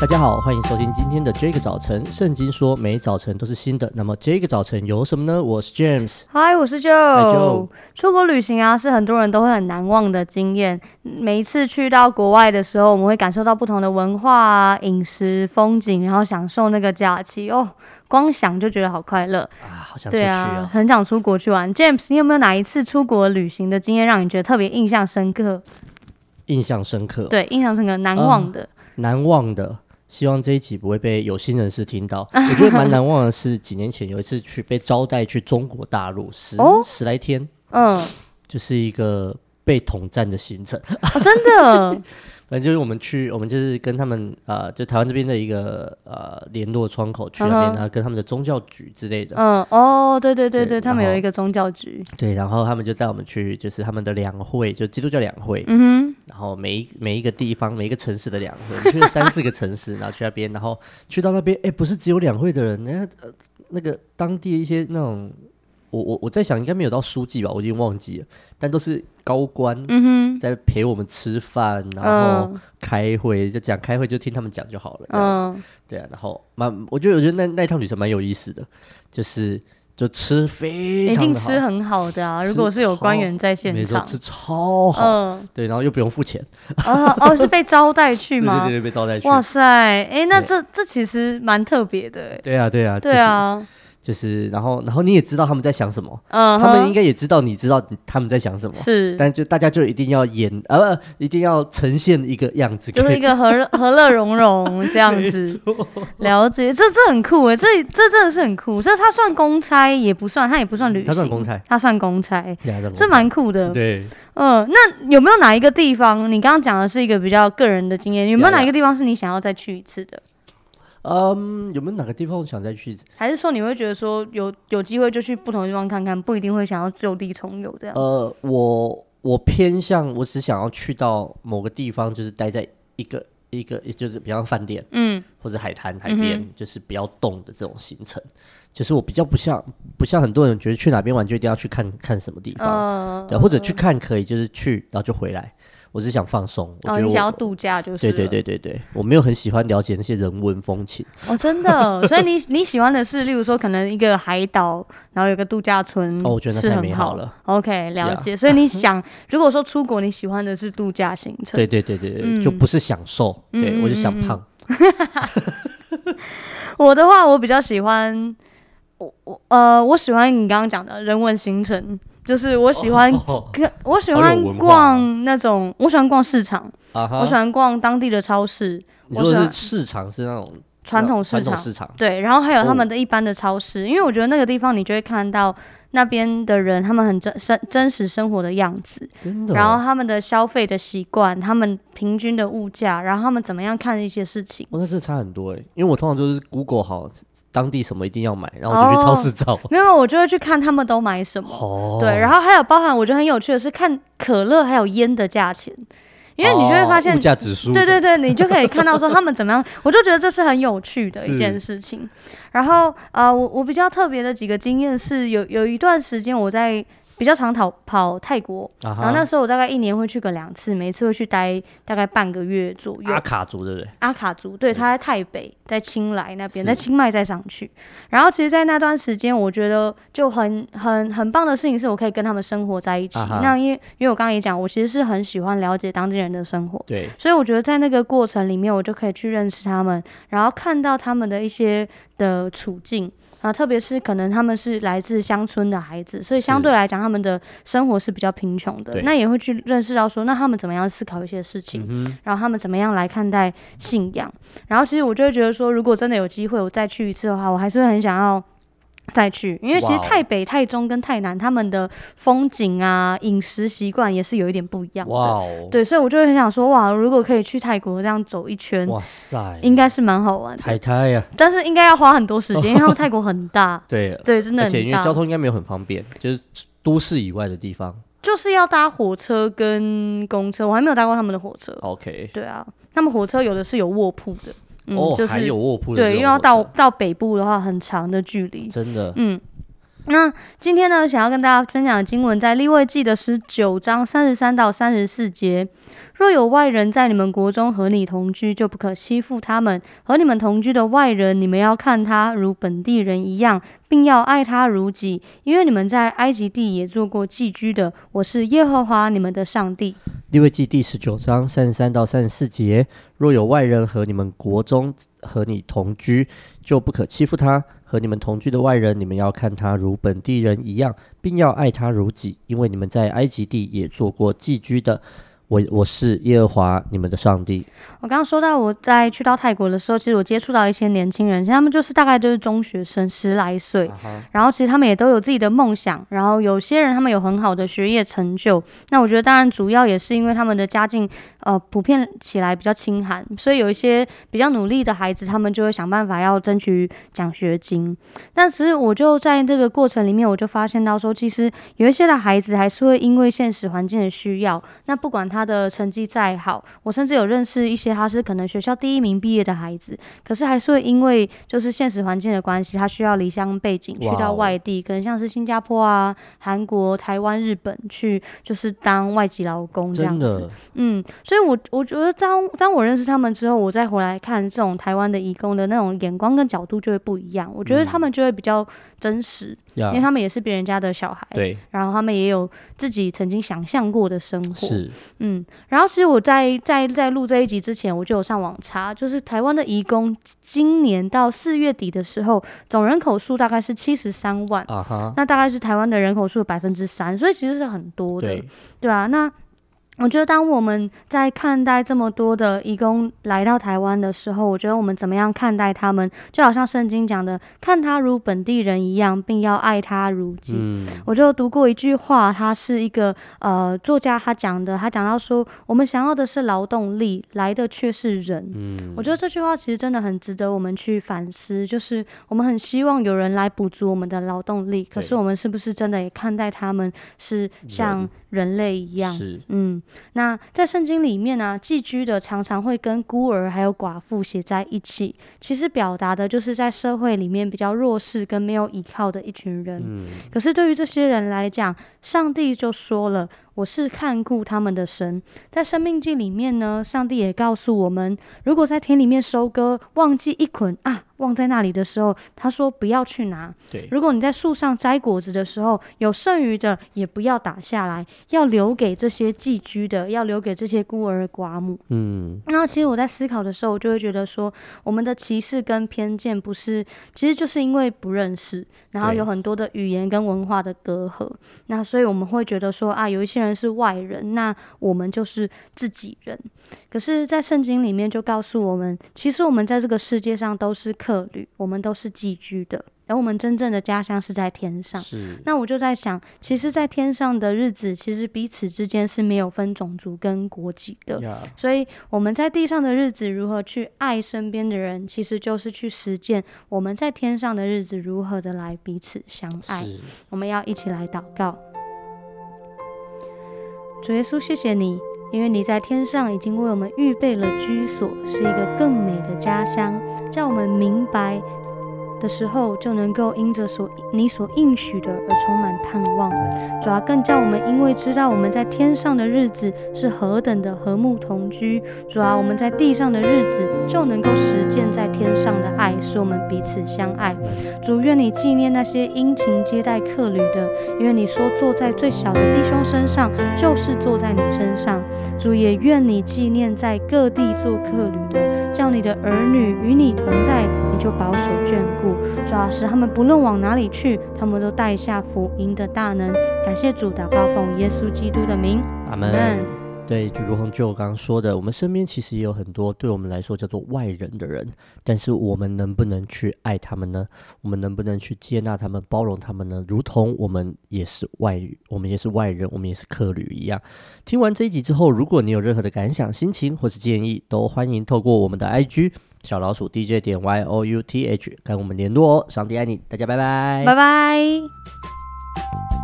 大家好，欢迎收听今天的这个早晨。圣经说每早晨都是新的，那么这个早晨有什么呢？我是 James，嗨，我是 Joe。Joe。出国旅行啊，是很多人都会很难忘的经验。每一次去到国外的时候，我们会感受到不同的文化啊、饮食、风景，然后享受那个假期哦。光想就觉得好快乐啊，好想出去啊，对啊，很想出国去玩。James，你有没有哪一次出国旅行的经验让你觉得特别印象深刻？印象深刻，对，印象深刻，难忘的，嗯、难忘的。希望这一集不会被有心人士听到。我觉得蛮难忘的是，几年前有一次去被招待去中国大陆十、哦、十来天，嗯，就是一个被统战的行程。哦、真的。反正就是我们去，我们就是跟他们呃，就台湾这边的一个呃联络窗口去那边，然后跟他们的宗教局之类的。嗯哦，对对对对，他们有一个宗教局。对，然后他们就带我们去，就是他们的两会，就基督教两会。嗯哼。然后每一每一个地方，每一个城市的两会，我们去了三四个城市，然后去那边，然后去到那边，哎，不是只有两会的人，那呃那个当地的一些那种。我我我在想，应该没有到书记吧，我已经忘记了。但都是高官在陪我们吃饭，嗯、然后开会，就讲开会就听他们讲就好了。嗯，对啊。然后蛮，我觉得我觉得那那一趟旅程蛮有意思的，就是就吃非常好，一定吃很好的啊。如果是有官员在现场，吃超好。嗯，对，然后又不用付钱。哦哦，是被招待去 吗？对对对，被招待去。哇塞，哎，那这这其实蛮特别的。对啊，对啊，对啊。就是，然后，然后你也知道他们在想什么，嗯、uh，huh, 他们应该也知道你知道他们在想什么，是，但就大家就一定要演，呃，一定要呈现一个样子，就是一个和乐和乐融融这样子，了解，这这很酷哎，这这真的是很酷，这他算公差也不算，他也不算旅行，他算公差，他算公差，这蛮酷的，对，嗯，那有没有哪一个地方，你刚刚讲的是一个比较个人的经验，有没有哪一个地方是你想要再去一次的？嗯，有没有哪个地方我想再去？还是说你会觉得说有有机会就去不同的地方看看，不一定会想要就地重游这样？呃，我我偏向我只想要去到某个地方，就是待在一个一个，就是比方饭店，嗯，或者海滩海边，嗯、就是不要动的这种行程。就是我比较不像不像很多人觉得去哪边玩就一定要去看看什么地方，呃、对，或者去看可以，就是去然后就回来。我只想放松，哦、你想要度假就是。对对对对对，我没有很喜欢了解那些人文风情。哦，真的，所以你你喜欢的是，例如说，可能一个海岛，然后有个度假村，哦，我觉得那太美好了。OK，了解。所以你想，如果说出国，你喜欢的是度假行程？对对对对就不是享受。对，嗯、我就想胖。我的话，我比较喜欢，我我呃，我喜欢你刚刚讲的人文行程。就是我喜欢，我喜欢逛那种，我喜欢逛市场，我喜欢逛当地的超市。你说的是市场是那种传统市场，市场对，然后还有他们的一般的超市，因为我觉得那个地方你就会看到那边的人，他们很真生真实生活的样子，真的。然后他们的消费的习惯，他们平均的物价，然后他们怎么样看一些事情。哦，那这差很多哎，因为我通常就是 Google 好。当地什么一定要买，然后我就去超市找。哦、没有，我就会去看他们都买什么。哦、对，然后还有包含，我觉得很有趣的是看可乐还有烟的价钱，因为你就会发现、哦、物价指数。对对对，你就可以看到说他们怎么样。我就觉得这是很有趣的一件事情。然后呃，我我比较特别的几个经验是有有一段时间我在。比较常跑跑泰国，啊、然后那时候我大概一年会去个两次，每次会去待大概半个月左右。阿卡族对不对？阿卡族对，他在泰北，在清莱那边，是在清迈再上去。然后其实，在那段时间，我觉得就很很很棒的事情是，我可以跟他们生活在一起。啊、哈那因为因为我刚刚也讲，我其实是很喜欢了解当地人的生活，对，所以我觉得在那个过程里面，我就可以去认识他们，然后看到他们的一些的处境。啊，特别是可能他们是来自乡村的孩子，所以相对来讲，他们的生活是比较贫穷的。那也会去认识到说，那他们怎么样思考一些事情，嗯、然后他们怎么样来看待信仰。然后其实我就会觉得说，如果真的有机会我再去一次的话，我还是会很想要。再去，因为其实泰北、泰中跟泰南他们的风景啊、饮食习惯也是有一点不一样的。哇哦，对，所以我就会很想说，哇，如果可以去泰国这样走一圈，哇塞，应该是蛮好玩的。太太呀，但是应该要花很多时间，因为他们泰国很大。对对，真的很大，而且因为交通应该没有很方便，就是都市以外的地方，就是要搭火车跟公车。我还没有搭过他们的火车。OK，对啊，他们火车有的是有卧铺的。哦，就是、还有卧铺的。对，因为要到到北部的话，很长的距离。真的。嗯，那今天呢，想要跟大家分享的经文在利未记的十九章三十三到三十四节。若有外人在你们国中和你同居，就不可欺负他们。和你们同居的外人，你们要看他如本地人一样，并要爱他如己，因为你们在埃及地也做过寄居的。我是耶和华你们的上帝。利未记第十九章三十三到三十四节：若有外人和你们国中和你同居，就不可欺负他。和你们同居的外人，你们要看他如本地人一样，并要爱他如己，因为你们在埃及地也做过寄居的。我我是耶和华你们的上帝。我刚刚说到我在去到泰国的时候，其实我接触到一些年轻人，他们就是大概就是中学生，十来岁，uh huh. 然后其实他们也都有自己的梦想，然后有些人他们有很好的学业成就。那我觉得当然主要也是因为他们的家境呃普遍起来比较清寒，所以有一些比较努力的孩子，他们就会想办法要争取奖学金。但其实我就在这个过程里面，我就发现到说，其实有一些的孩子还是会因为现实环境的需要，那不管他。他的成绩再好，我甚至有认识一些他是可能学校第一名毕业的孩子，可是还是会因为就是现实环境的关系，他需要离乡背景去到外地，可能像是新加坡啊、韩国、台湾、日本去，就是当外籍劳工这样子。嗯，所以我我觉得当当我认识他们之后，我再回来看这种台湾的移工的那种眼光跟角度就会不一样，我觉得他们就会比较真实。因为他们也是别人家的小孩，对，然后他们也有自己曾经想象过的生活，是，嗯，然后其实我在在在录这一集之前，我就有上网查，就是台湾的移工今年到四月底的时候，总人口数大概是七十三万，啊哈，那大概是台湾的人口数的百分之三，所以其实是很多的，对，对啊，那。我觉得，当我们在看待这么多的义工来到台湾的时候，我觉得我们怎么样看待他们，就好像圣经讲的，看他如本地人一样，并要爱他如己。嗯、我就读过一句话，他是一个呃作家，他讲的，他讲到说，我们想要的是劳动力，来的却是人。嗯、我觉得这句话其实真的很值得我们去反思，就是我们很希望有人来补足我们的劳动力，可是我们是不是真的也看待他们是像人类一样？是，嗯。那在圣经里面呢、啊，寄居的常常会跟孤儿还有寡妇写在一起，其实表达的就是在社会里面比较弱势跟没有依靠的一群人。嗯、可是对于这些人来讲，上帝就说了。我是看顾他们的神，在生命记里面呢，上帝也告诉我们，如果在田里面收割，忘记一捆啊，忘在那里的时候，他说不要去拿。对，如果你在树上摘果子的时候，有剩余的也不要打下来，要留给这些寄居的，要留给这些孤儿寡母。嗯，那其实我在思考的时候，我就会觉得说，我们的歧视跟偏见不是，其实就是因为不认识，然后有很多的语言跟文化的隔阂，那所以我们会觉得说啊，有一些人。是外人，那我们就是自己人。可是，在圣经里面就告诉我们，其实我们在这个世界上都是客旅，我们都是寄居的，而我们真正的家乡是在天上。是。那我就在想，其实，在天上的日子，其实彼此之间是没有分种族跟国籍的。所以，我们在地上的日子如何去爱身边的人，其实就是去实践我们在天上的日子如何的来彼此相爱。我们要一起来祷告。主耶稣，谢谢你，因为你在天上已经为我们预备了居所，是一个更美的家乡，叫我们明白。的时候，就能够因着所你所应许的而充满盼望。主啊，更叫我们因为知道我们在天上的日子是何等的和睦同居。主啊，我们在地上的日子就能够实践在天上的爱，使我们彼此相爱。主，愿你纪念那些殷勤接待客旅的，因为你说坐在最小的弟兄身上，就是坐在你身上。主，也愿你纪念在各地做客旅的，叫你的儿女与你同在，就保守眷顾。主要是他们不论往哪里去，他们都带下福音的大能。感谢主，祷告奉耶稣基督的名，阿门。对，就如同就我刚刚说的，我们身边其实也有很多对我们来说叫做外人的人，但是我们能不能去爱他们呢？我们能不能去接纳他们、包容他们呢？如同我们也是外，我们也是外人，我们也是客旅一样。听完这一集之后，如果你有任何的感想、心情或是建议，都欢迎透过我们的 IG。小老鼠 dj 点 youth 跟我们联络哦。上帝爱你大家拜拜。拜拜。